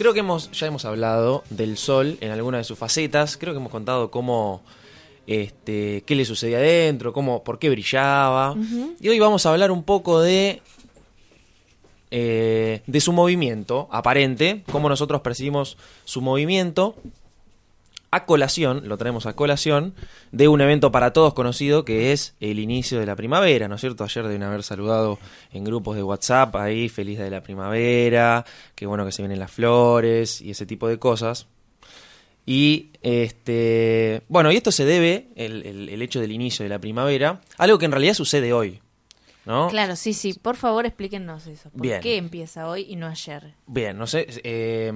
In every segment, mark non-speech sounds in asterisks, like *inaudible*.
Creo que hemos, ya hemos hablado del sol en alguna de sus facetas. Creo que hemos contado cómo, este, qué le sucedía adentro, cómo, por qué brillaba. Y hoy vamos a hablar un poco de, eh, de su movimiento aparente, cómo nosotros percibimos su movimiento a colación, lo traemos a colación, de un evento para todos conocido que es el inicio de la primavera, ¿no es cierto? Ayer deben haber saludado en grupos de WhatsApp ahí, feliz de la primavera, qué bueno que se vienen las flores y ese tipo de cosas. Y este bueno, y esto se debe, el, el, hecho del inicio de la primavera, algo que en realidad sucede hoy. ¿No? Claro, sí, sí. Por favor, explíquenos eso. ¿Por qué empieza hoy y no ayer? Bien, no sé. Eh,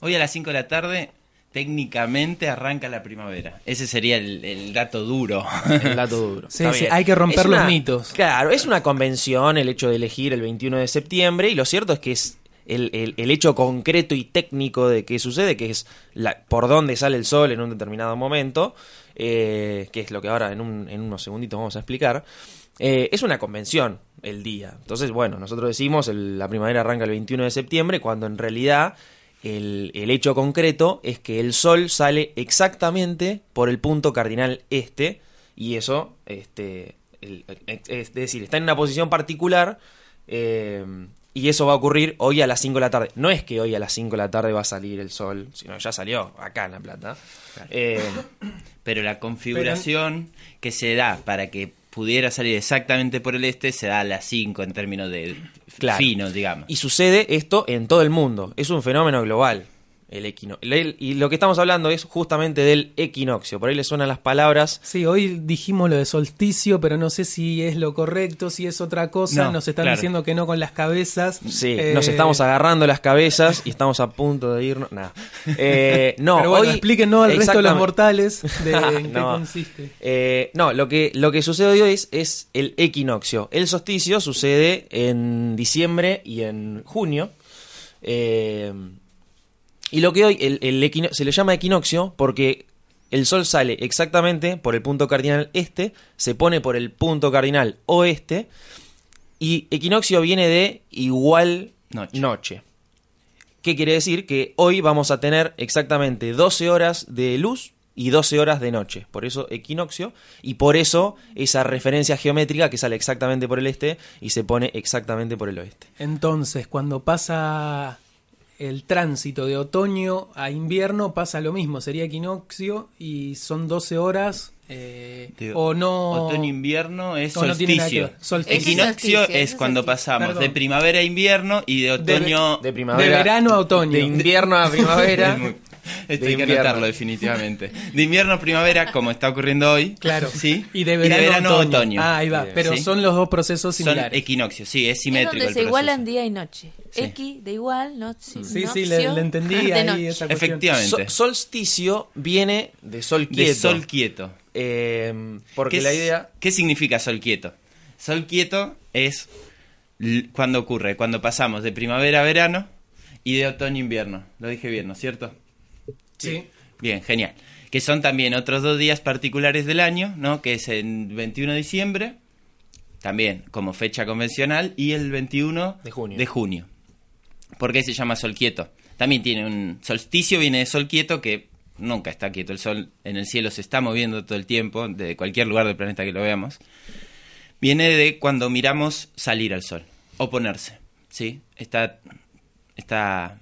hoy a las 5 de la tarde técnicamente arranca la primavera. Ese sería el, dato duro. El dato duro. sí, sí, hay que romper los mitos. Claro, es una convención el hecho de elegir el 21 de septiembre y lo cierto es que es el, hecho concreto y técnico de qué sucede, que es la, por dónde sale el sol en un determinado momento, eh, que es lo que ahora en, un, en unos segunditos vamos a explicar. Eh, es una convención el día. Entonces, bueno, nosotros decimos la primavera arranca el 21 de septiembre, cuando en realidad el, hecho concreto es que el Sol sale exactamente por el punto cardinal este, y eso, este, es decir, está en una posición particular, eh, y eso va a ocurrir hoy a las 5 de la tarde. No es que hoy a las 5 de la tarde va a salir el sol, sino ya salió acá en La Plata. Eh, *coughs* pero la configuración que se da para que pudiera salir exactamente por el este se da a las 5 en términos de fino, digamos. Y sucede esto en todo el mundo. Es un fenómeno global el equinoccio. Y lo que estamos hablando es justamente del equinoccio. Por ahí le suenan las palabras. Sí, hoy dijimos lo de solsticio, pero no sé si es lo correcto, si es otra cosa. nos están diciendo que no con las cabezas. Sí, nos eh, estamos agarrando las cabezas y estamos a punto de irnos. Nada. Eh, *laughs* no, pero bueno, explíquenos al resto de los mortales de *laughs* en qué consiste. Eh, no, lo que, lo que sucede hoy es, es el equinoccio. El solsticio sucede en diciembre y en junio. Eh, y lo que hoy el, se le llama equinoccio porque el Sol sale exactamente por el punto cardinal este, se pone por el punto cardinal oeste, y equinoccio viene de igual noche. ¿Qué quiere decir? Que hoy vamos a tener exactamente 12 horas de luz y 12 horas de noche. Por eso equinoccio y por eso esa referencia geométrica que sale exactamente por el este y se pone exactamente por el oeste. Entonces, cuando pasa el tránsito de otoño a invierno pasa lo mismo, sería equinoccio y son 12 horas eh, o no otoño-invierno es solsticio. Equinoccio es, cuando pasamos de primavera a invierno y de otoño de, primavera, de verano a otoño, de invierno a primavera. *laughs* Esto hay que anotarlo definitivamente. De invierno a primavera, como está ocurriendo hoy. Claro. ¿sí? Y de verano, a otoño. Ah, ahí va. Pero son los dos procesos similares. Son equinoccios, sí, es simétrico. Es donde se igualan día y noche. X de igual, no, sí, sí, le, entendí *laughs* ahí esa Efectivamente. solsticio viene de sol quieto. De sol quieto. Eh, porque la idea. ¿Qué significa sol quieto? Sol quieto es cuando ocurre, cuando pasamos de primavera a verano y de otoño a invierno. Lo dije bien, ¿no es cierto? Sí. Bien, genial. Que son también otros dos días particulares del año, ¿no? Que es el 21 de diciembre, también como fecha convencional, y el 21 de junio. De junio. ¿Por qué se llama sol quieto? También tiene un solsticio, viene de sol quieto, que nunca está quieto. El sol en el cielo se está moviendo todo el tiempo, de cualquier lugar del planeta que lo veamos. Viene de cuando miramos salir al sol, o ponerse, ¿sí? Está, está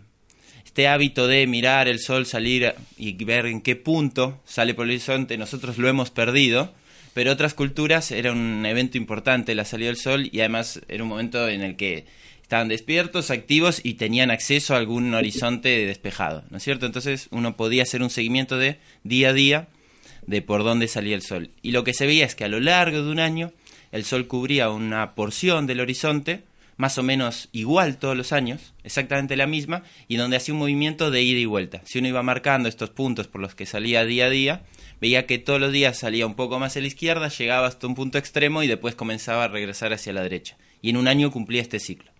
este hábito de mirar el sol salir y ver en qué punto sale por el horizonte, nosotros lo hemos perdido, pero otras culturas era un evento importante la salida del sol y además era un momento en el que estaban despiertos, activos y tenían acceso a algún horizonte despejado, ¿no es cierto? Entonces uno podía hacer un seguimiento de día a día de por dónde salía el sol. Y lo que se veía es que a lo largo de un año el sol cubría una porción del horizonte más o menos igual todos los años, exactamente la misma, y donde hacía un movimiento de ida y vuelta. Si uno iba marcando estos puntos por los que salía día a día, veía que todos los días salía un poco más a la izquierda, llegaba hasta un punto extremo y después comenzaba a regresar hacia la derecha. Y en un año cumplía este ciclo.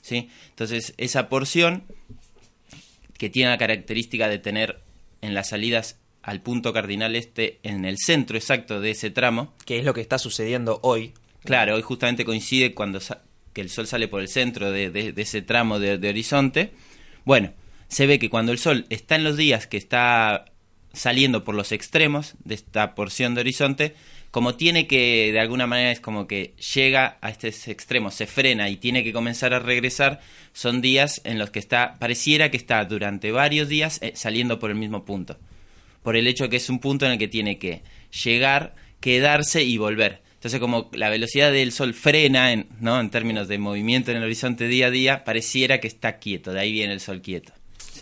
¿sí? Entonces, esa porción que tiene la característica de tener en las salidas al punto cardinal este en el centro exacto de ese tramo. Que es lo que está sucediendo hoy. Claro, hoy justamente coincide cuando que el sol sale por el centro de, ese tramo de, horizonte. Bueno, se ve que cuando el Sol está en los días que está saliendo por los extremos de esta porción de horizonte, como tiene que, de alguna manera es como que llega a este extremo, se frena y tiene que comenzar a regresar, son días en los que está, pareciera que está durante varios días eh, saliendo por el mismo punto, por el hecho que es un punto en el que tiene que llegar, quedarse y volver. Entonces, como la velocidad del Sol frena, en, ¿no? en términos de movimiento en el horizonte día a día, pareciera que está quieto, de ahí viene el Sol quieto.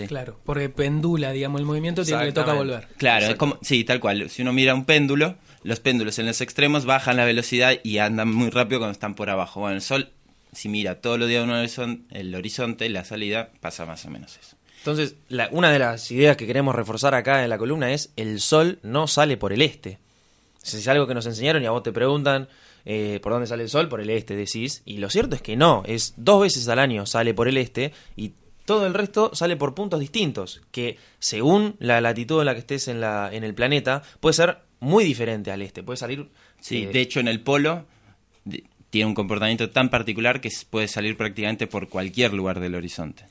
Claro, porque pendula, digamos, el movimiento tiene, le toca volver. Claro, es como, sí, tal cual. Si uno mira un péndulo, los péndulos en los extremos bajan la velocidad y andan muy rápido cuando están por abajo. Bueno, el Sol, si mira todos los días el horizonte, la salida, pasa más o menos eso. Entonces, una de las ideas que queremos reforzar acá en la columna es el Sol no sale por el este. Es algo que nos enseñaron y a vos te preguntan eh, por dónde sale el sol, por el este decís. Y lo cierto es que no, es dos veces al año sale por el este y todo el resto sale por puntos distintos, que según la latitud en la que estés en, la, en el planeta, puede ser muy diferente al este. Puede salir. Sí, eh, de hecho en el polo tiene un comportamiento tan particular que puede salir prácticamente por cualquier lugar del horizonte.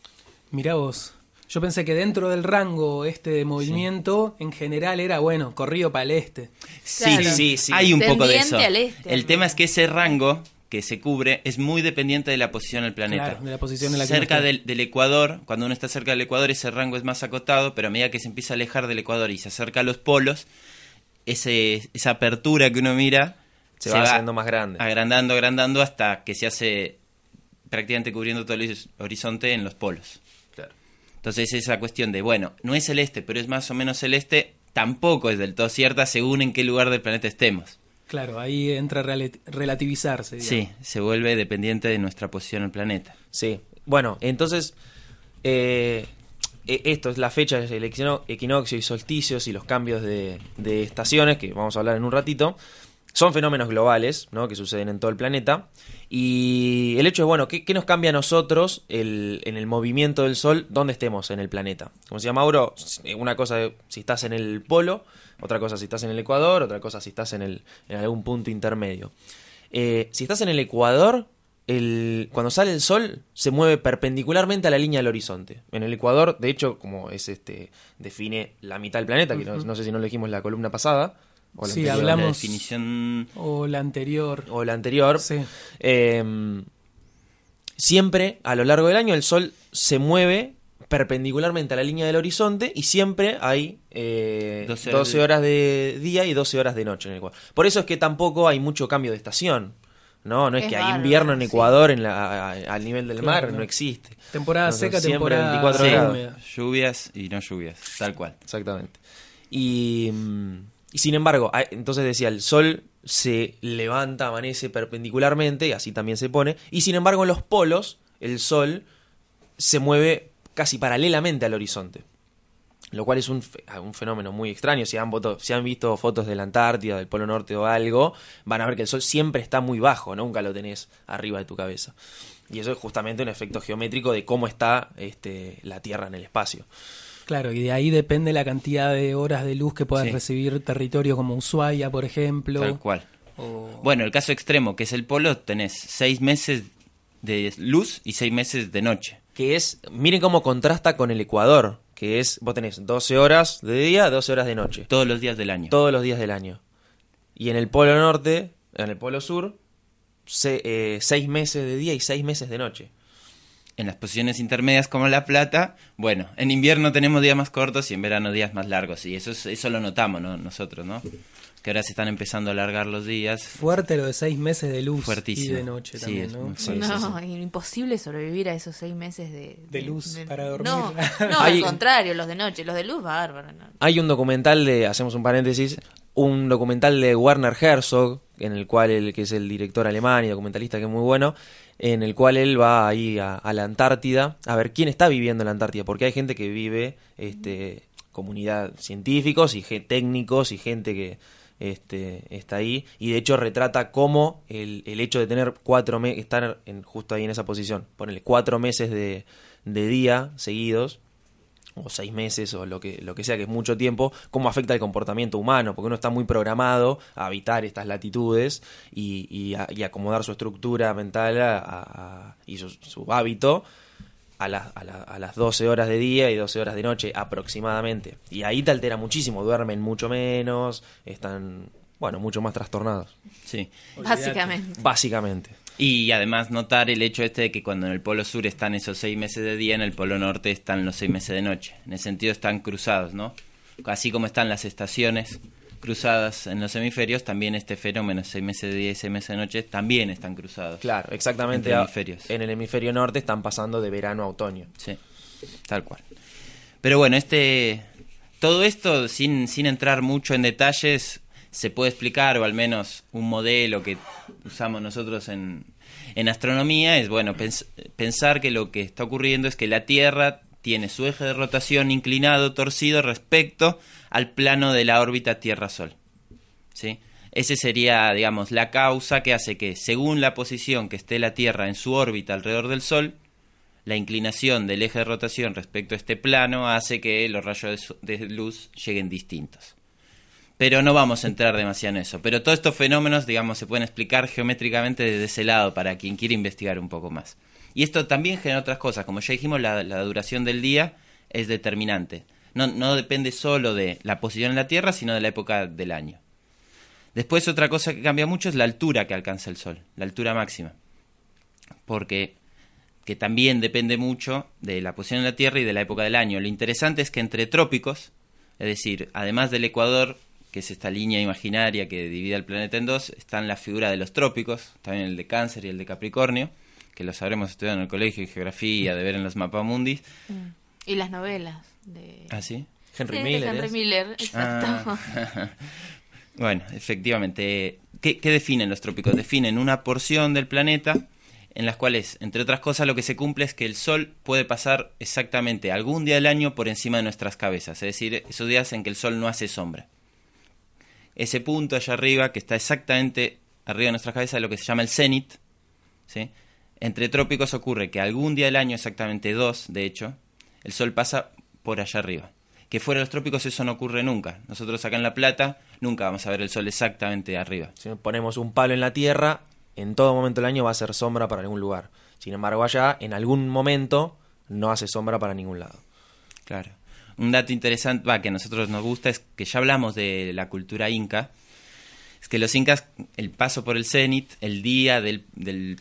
Mirá vos, yo pensé que dentro del rango este de movimiento, en general era, bueno, corrido para el este. Sí, sí, sí. Hay un poco de eso. Este, el tema es que ese rango que se cubre es muy dependiente de la posición del planeta. de la posición en la cerca del, del, Ecuador, cuando uno está cerca del Ecuador, ese rango es más acotado, pero a medida que se empieza a alejar del Ecuador y se acerca a los polos, ese, esa apertura que uno mira se, va, haciendo más grande. Agrandando, agrandando hasta que se hace prácticamente cubriendo todo el horizonte en los polos. Entonces esa cuestión de, bueno, no es celeste, pero es más o menos celeste, tampoco es del todo cierta según en qué lugar del planeta estemos. Claro, ahí entra a relativizarse. Sí, se vuelve dependiente de nuestra posición en el planeta. Sí, bueno, entonces eh, e-, esto es la fecha del equinoccio y solsticios y los cambios de, de, estaciones, que vamos a hablar en un ratito, son fenómenos globales ¿no? que suceden en todo el planeta. Y el hecho es, bueno, ¿qué, nos cambia a nosotros el, en el movimiento del Sol donde estemos en el planeta? Como decía Mauro, una cosa si estás en el polo, otra cosa si estás en el Ecuador, otra cosa si estás en, el, en algún punto intermedio. Eh, si estás en el Ecuador, el, cuando sale el sol se mueve perpendicularmente a la línea del horizonte. En el Ecuador, de hecho, como es este define la mitad del planeta, que no, sé si no lo dijimos la columna pasada, o sí, hablamos. La definición. O la anterior. O la anterior. Em, siempre, a lo largo del año, el Sol se mueve perpendicularmente a la línea del horizonte y siempre hay 12, eh, horas, de... día y 12 horas de noche en el Ecuador. Por eso es que tampoco hay mucho cambio de estación. No, no es, que hay invierno en Ecuador en la, al nivel del mar, no. existe. Temporada seca, temporada 24 grados. Lluvias y no lluvias, tal cual. Exactamente. Y mm, y sin embargo, entonces decía, el Sol se levanta, amanece perpendicularmente, así también se pone, y sin embargo en los polos el Sol se mueve casi paralelamente al horizonte. Lo cual es un, un fenómeno muy extraño. Si han, si han visto fotos de la Antártida, del Polo Norte o algo, van a ver que el Sol siempre está muy bajo, nunca lo tenés arriba de tu cabeza. Y eso es justamente un efecto geométrico de cómo está este, la Tierra en el espacio. Claro, y de ahí depende la cantidad de horas de luz que puedan recibir territorios como Ushuaia, por ejemplo. Tal cual. Bueno, el caso extremo, que es el polo, tenés seis meses de luz y seis meses de noche. Que es, miren cómo contrasta con el Ecuador, que es, vos tenés 12 horas de día, 12 horas de noche. Todos los días del año. Todos los días del año. Y en el polo norte, en el polo sur, eh, seis meses de día y seis meses de noche en las posiciones intermedias como La Plata, bueno, en invierno tenemos días más cortos y en verano días más largos. Y eso, eso lo notamos ¿no? nosotros, ¿no? Que ahora se están empezando a alargar los días. Fuerte lo de seis meses de luz y de noche también, ¿no? no, imposible sobrevivir a esos seis meses de... De, luz para dormir. No, *laughs* no al contrario, los de noche, los de luz, bárbaro. Hay un documental de, hacemos un paréntesis, un documental de Werner Herzog, en el cual él, que es el director alemán y documentalista que es muy bueno, en el cual él va ahí a, la Antártida a ver quién está viviendo en la Antártida, porque hay gente que vive, este, comunidad científicos y técnicos y gente que este, está ahí y de hecho retrata cómo el, el hecho de tener cuatro meses, estar en, justo ahí en esa posición, ponerle cuatro meses de, de día seguidos o seis meses o lo que, lo que sea, que es mucho tiempo, cómo afecta el comportamiento humano, porque uno está muy programado a habitar estas latitudes y, y, acomodar su estructura mental y su, hábito a, a, las 12 horas de día y 12 horas de noche aproximadamente. Y ahí te altera muchísimo, duermen mucho menos, están, bueno, mucho más trastornados. Sí. Básicamente. Básicamente. Y además notar el hecho este de que cuando en el Polo Sur están esos seis meses de día, en el Polo Norte están los seis meses de noche. En ese sentido están cruzados, ¿no? Así como están las estaciones cruzadas en los hemisferios, también este fenómeno, seis meses de día y seis meses de noche, también están cruzados. Claro, exactamente. Hemisferios. En el hemisferio norte están pasando de verano a otoño. Sí, tal cual. Pero bueno, este, todo esto, sin, sin entrar mucho en detalles, se puede explicar, o al menos un modelo que usamos nosotros en, en astronomía, es bueno pensar que lo que está ocurriendo es que la Tierra tiene su eje de rotación inclinado, torcido respecto al plano de la órbita Tierra-Sol. ¿Sí? Ese sería, digamos, la causa que hace que, según la posición que esté la Tierra en su órbita alrededor del Sol, la inclinación del eje de rotación respecto a este plano hace que los rayos de luz lleguen distintos. Pero no vamos a entrar demasiado en eso. Pero todos estos fenómenos, digamos, se pueden explicar geométricamente desde ese lado para quien quiera investigar un poco más. Y esto también genera otras cosas. Como ya dijimos, la, duración del día es determinante no, no depende solo de la posición en la Tierra, sino de la época del año. Después otra cosa que cambia mucho es la altura que alcanza el Sol, la altura máxima. Porque que también depende mucho de la posición en la Tierra y de la época del año. Lo interesante es que entre trópicos, es decir, además del Ecuador, que es esta línea imaginaria que divide el planeta en dos, están la figura de los trópicos, también el de Cáncer y el de Capricornio, que los habremos estudiado en el colegio de geografía, de ver en los mapamundis. Mm. Y las novelas. ¿Ah, sí? Henry Miller. Henry Miller, exacto. Ah. *laughs* bueno, efectivamente. ¿Qué, definen los trópicos? Definen una porción del planeta en las cuales, entre otras cosas, lo que se cumple es que el Sol puede pasar exactamente algún día del año por encima de nuestras cabezas, es decir, esos días en que el Sol no hace sombra. Ese punto allá arriba, que está exactamente arriba de nuestras cabezas, es lo que se llama el cenit. ¿sí? Entre trópicos ocurre que algún día del año, exactamente dos, de hecho, el Sol pasa por allá arriba. Que fuera de los trópicos eso no ocurre nunca. Nosotros acá en La Plata nunca vamos a ver el sol exactamente arriba. Si ponemos un palo en la tierra, en todo momento del año va a ser sombra para algún lugar. Sin embargo, allá en algún momento no hace sombra para ningún lado. Claro. Un dato interesante que a nosotros nos gusta es que ya hablamos de la cultura inca es que los incas, el paso por el cenit, el día del,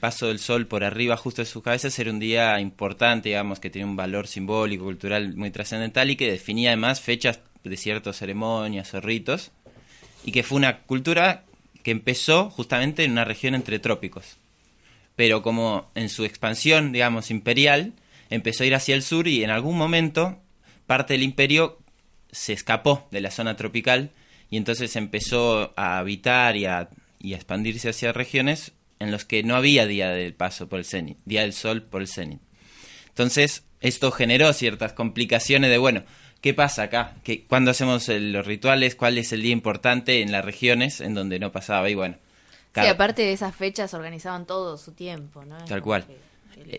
paso del sol por arriba justo de sus cabezas, era un día importante, digamos, que tenía un valor simbólico, cultural muy trascendental y que definía además fechas de ciertas ceremonias o ritos, y que fue una cultura que empezó justamente en una región entre trópicos. Pero como en su expansión, digamos, imperial, empezó a ir hacia el sur y en algún momento parte del imperio se escapó de la zona tropical y entonces empezó a habitar y a, expandirse hacia regiones en los que no había día del paso por el cenit, día del sol por el cenit. Entonces, esto generó ciertas complicaciones de, bueno, ¿qué pasa acá? ¿Qué, ¿Cuándo hacemos los rituales? ¿Cuál es el día importante en las regiones en donde no pasaba? Y bueno. Sí, aparte de esas fechas organizaban todo su tiempo, ¿no? Tal cual.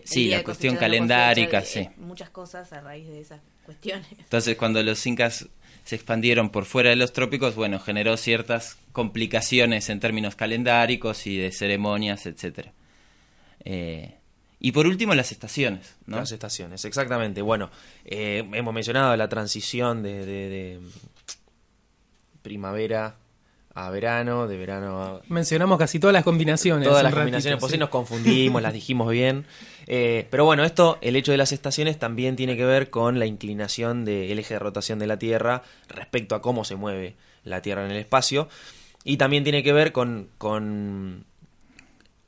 Sí, la cuestión calendárica, sí. Eh, muchas cosas a raíz de esas cuestiones. *laughs* Entonces, cuando los incas se expandieron por fuera de los trópicos, bueno, generó ciertas complicaciones en términos calendáricos y de ceremonias, etcétera. Eh, y por último, las estaciones, ¿no? Las estaciones, exactamente. Bueno, eh, hemos mencionado la transición de primavera a verano, de verano a... Mencionamos casi todas las combinaciones. Todas las combinaciones posibles, nos confundimos, las dijimos bien. Eh, pero bueno, esto, el hecho de las estaciones también tiene que ver con la inclinación del eje de rotación de la Tierra respecto a cómo se mueve la Tierra en el espacio. Y también tiene que ver con, con,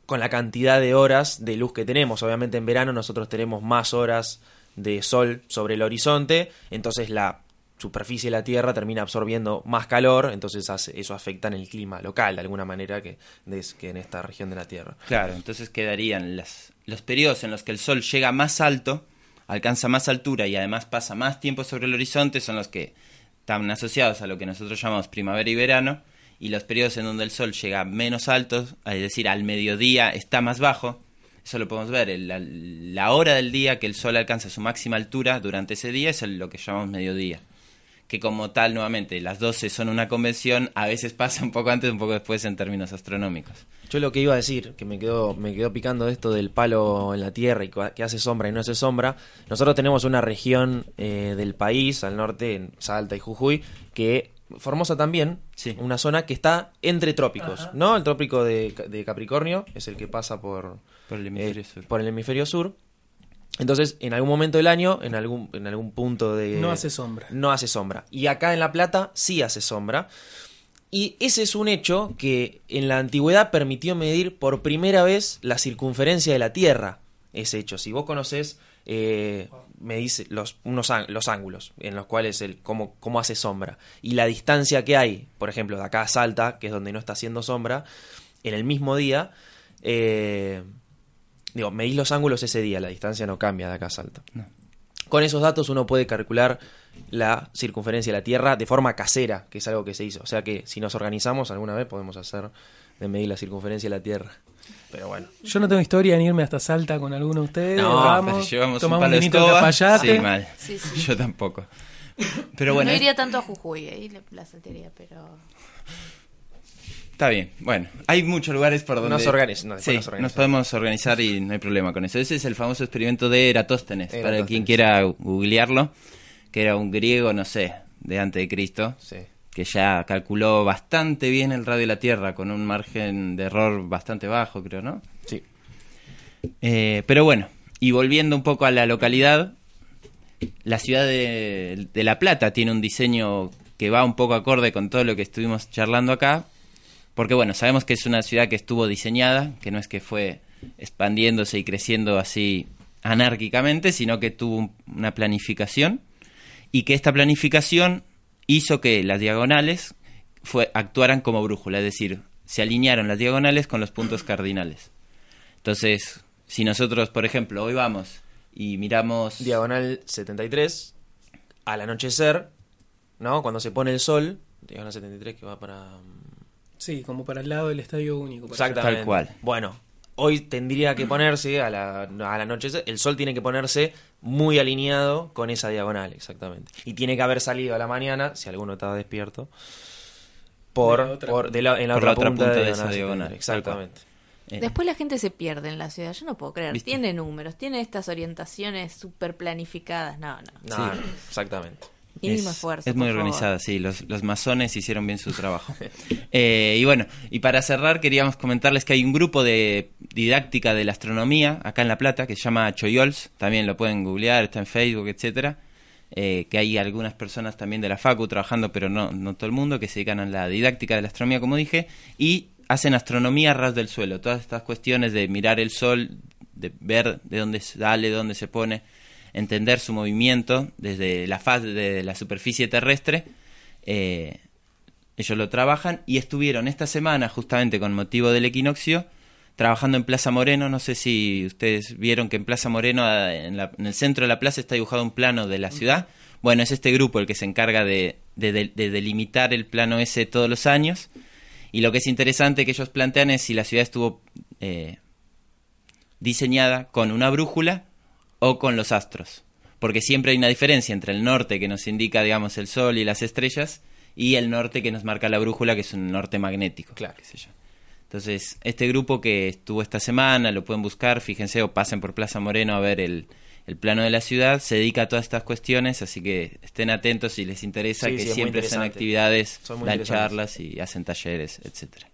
con la cantidad de horas de luz que tenemos. Obviamente en verano nosotros tenemos más horas de sol sobre el horizonte, entonces la superficie de la Tierra termina absorbiendo más calor, entonces eso afecta en el clima local de alguna manera que, que en esta región de la Tierra. Claro, entonces quedarían las, los periodos en los que el Sol llega más alto, alcanza más altura y además pasa más tiempo sobre el horizonte, son los que están asociados a lo que nosotros llamamos primavera y verano, y los periodos en donde el Sol llega menos alto, es decir, al mediodía está más bajo, eso lo podemos ver, la, la hora del día que el Sol alcanza su máxima altura durante ese día es lo que llamamos mediodía que como tal, nuevamente, las 12 son una convención, a veces pasa un poco antes, un poco después en términos astronómicos. Yo lo que iba a decir, que me quedó, me quedó picando esto del palo en la Tierra y que hace sombra y no hace sombra, nosotros tenemos una región eh, del país, al norte, en Salta y Jujuy, que Formosa también, sí. una zona que está entre trópicos, ¿no? El trópico de, Capricornio es el que pasa por, por el hemisferio eh, sur. Por el hemisferio sur entonces, en algún momento del año, en algún, en algún punto de... No hace sombra. No hace sombra. Y acá en La Plata sí hace sombra. Y ese es un hecho que en la antigüedad permitió medir por primera vez la circunferencia de la Tierra. Ese hecho. Si vos conocés, eh, me dice los, unos, los ángulos en los cuales el, cómo, cómo hace sombra. Y la distancia que hay, por ejemplo, de acá a Salta, que es donde no está haciendo sombra, en el mismo día... Eh, Digo, medís los ángulos ese día, la distancia no cambia de acá a Salta. Con esos datos uno puede calcular la circunferencia de la Tierra de forma casera, que es algo que se hizo. O sea que si nos organizamos alguna vez podemos hacer de medir la circunferencia de la Tierra. Pero bueno. Yo no tengo historia en irme hasta Salta con alguno de ustedes. No, vamos, llevamos tomamos un, palo de escoba. Sí, mal. *laughs* Yo tampoco. Pero bueno. No iría tanto a Jujuy, ahí la saltería, pero... Está bien, bueno, hay muchos lugares por donde nos, nos, podemos organizar y no hay problema con eso. Ese es el famoso experimento de Eratóstenes, para quien quiera googlearlo, que era un griego, no sé, de antes de Cristo, que ya calculó bastante bien el radio de la Tierra con un margen de error bastante bajo, creo, ¿no? Sí. Eh, pero bueno, y volviendo un poco a la localidad, la ciudad de, de La Plata tiene un diseño que va un poco acorde con todo lo que estuvimos charlando acá, porque bueno, sabemos que es una ciudad que estuvo diseñada, que no es que fue expandiéndose y creciendo así anárquicamente, sino que tuvo una planificación y que esta planificación hizo que las diagonales fue, actuaran como brújula, es decir, se alinearon las diagonales con los puntos cardinales. Entonces, si nosotros, por ejemplo, hoy vamos y miramos... Diagonal 73, al anochecer, ¿no? Cuando se pone el sol, diagonal 73 que va para Sí, como para el lado del estadio único. Exactamente. Tal cual. Bueno, hoy tendría que ponerse a la, a la noche, el sol tiene que ponerse muy alineado con esa diagonal, exactamente. Y tiene que haber salido a la mañana, si alguno estaba despierto, por, por en la, otra, punta, de, esa diagonal. Exactamente. Eh. Después la gente se pierde en la ciudad, yo no puedo creer. Tiene números, tiene estas orientaciones súper planificadas. No, no. No, exactamente es, muy organizada, sí. Los, los, masones hicieron bien su trabajo. *laughs* Eh, y bueno, y para cerrar queríamos comentarles que hay un grupo de didáctica de la astronomía acá en La Plata que se llama Choyols. También lo pueden googlear, está en Facebook, etcétera. Eh, que hay algunas personas también de la Facu trabajando, pero no, no todo el mundo, que se dedican a la didáctica de la astronomía, como dije, y hacen astronomía a ras del suelo. Todas estas cuestiones de mirar el sol, de ver de dónde sale, de dónde se pone, entender su movimiento desde la faz de la superficie terrestre. Eh, ellos lo trabajan y estuvieron esta semana, justamente con motivo del equinoccio, trabajando en Plaza Moreno. No sé si ustedes vieron que en Plaza Moreno, en, el centro de la plaza, está dibujado un plano de la ciudad. Bueno, es este grupo el que se encarga de, delimitar el plano ese todos los años. Y lo que es interesante que ellos plantean es si la ciudad estuvo eh, diseñada con una brújula o con los astros. Porque siempre hay una diferencia entre el norte que nos indica, digamos, el sol y las estrellas y el norte que nos marca la brújula, que es un norte magnético. Claro. Qué sé yo. Entonces, este grupo que estuvo esta semana, lo pueden buscar, fíjense, o pasen por Plaza Moreno a ver el, el plano de la ciudad, se dedica a todas estas cuestiones, así que estén atentos si les interesa, que siempre hacen actividades, dan charlas y hacen talleres, etcétera.